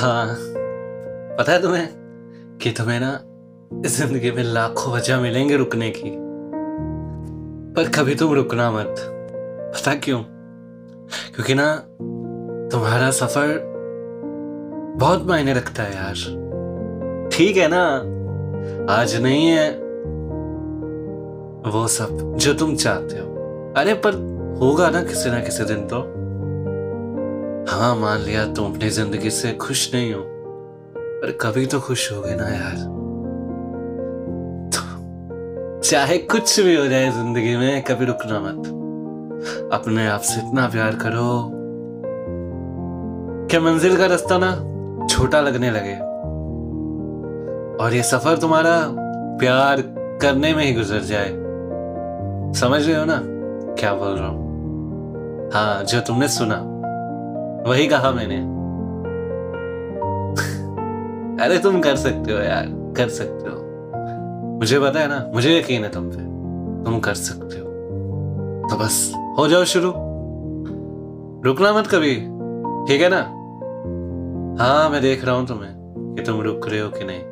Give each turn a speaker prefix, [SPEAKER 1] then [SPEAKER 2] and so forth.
[SPEAKER 1] हाँ। पता है तुम्हें कि तुम्हें ना इस ज़िंदगी में लाखों वजह मिलेंगे रुकने की। पर कभी तुम रुकना मत। पता क्यों? क्योंकि ना तुम्हारा सफ़र बहुत मायने रखता है यार। ठीक है ना? आज नहीं है। वो सब जो तुम चाहते हो। अरे पर होगा ना किसी ना किसी दिन तो। हाँ मान लिया तुम अपनी ज़िंदगी से खुश नहीं हो, पर कभी तो खुश होगे ना यार। तो चाहे कुछ भी हो जाए ज़िंदगी में, कभी रुकना मत। अपने आप से इतना प्यार करो कि मंजिल का रास्ता ना छोटा लगने लगे। और ये सफ़र तुम्हारा प्यार करने में ही गुजर जाए। समझ रहे हो ना क्या बोल रहा हूँ? हाँ जो तुमने सुना। वही कहा मैंने। अरे तुम कर सकते हो यार, कर सकते हो। मुझे पता है ना, मुझे यकीन है तुम पे, तुम कर सकते हो। तो बस, हो जाओ शुरू। रुकना मत कभी, ठीक है ना? हाँ मैं देख रहा हूँ तुम्हें कि तुम रुक रहे हो कि नहीं।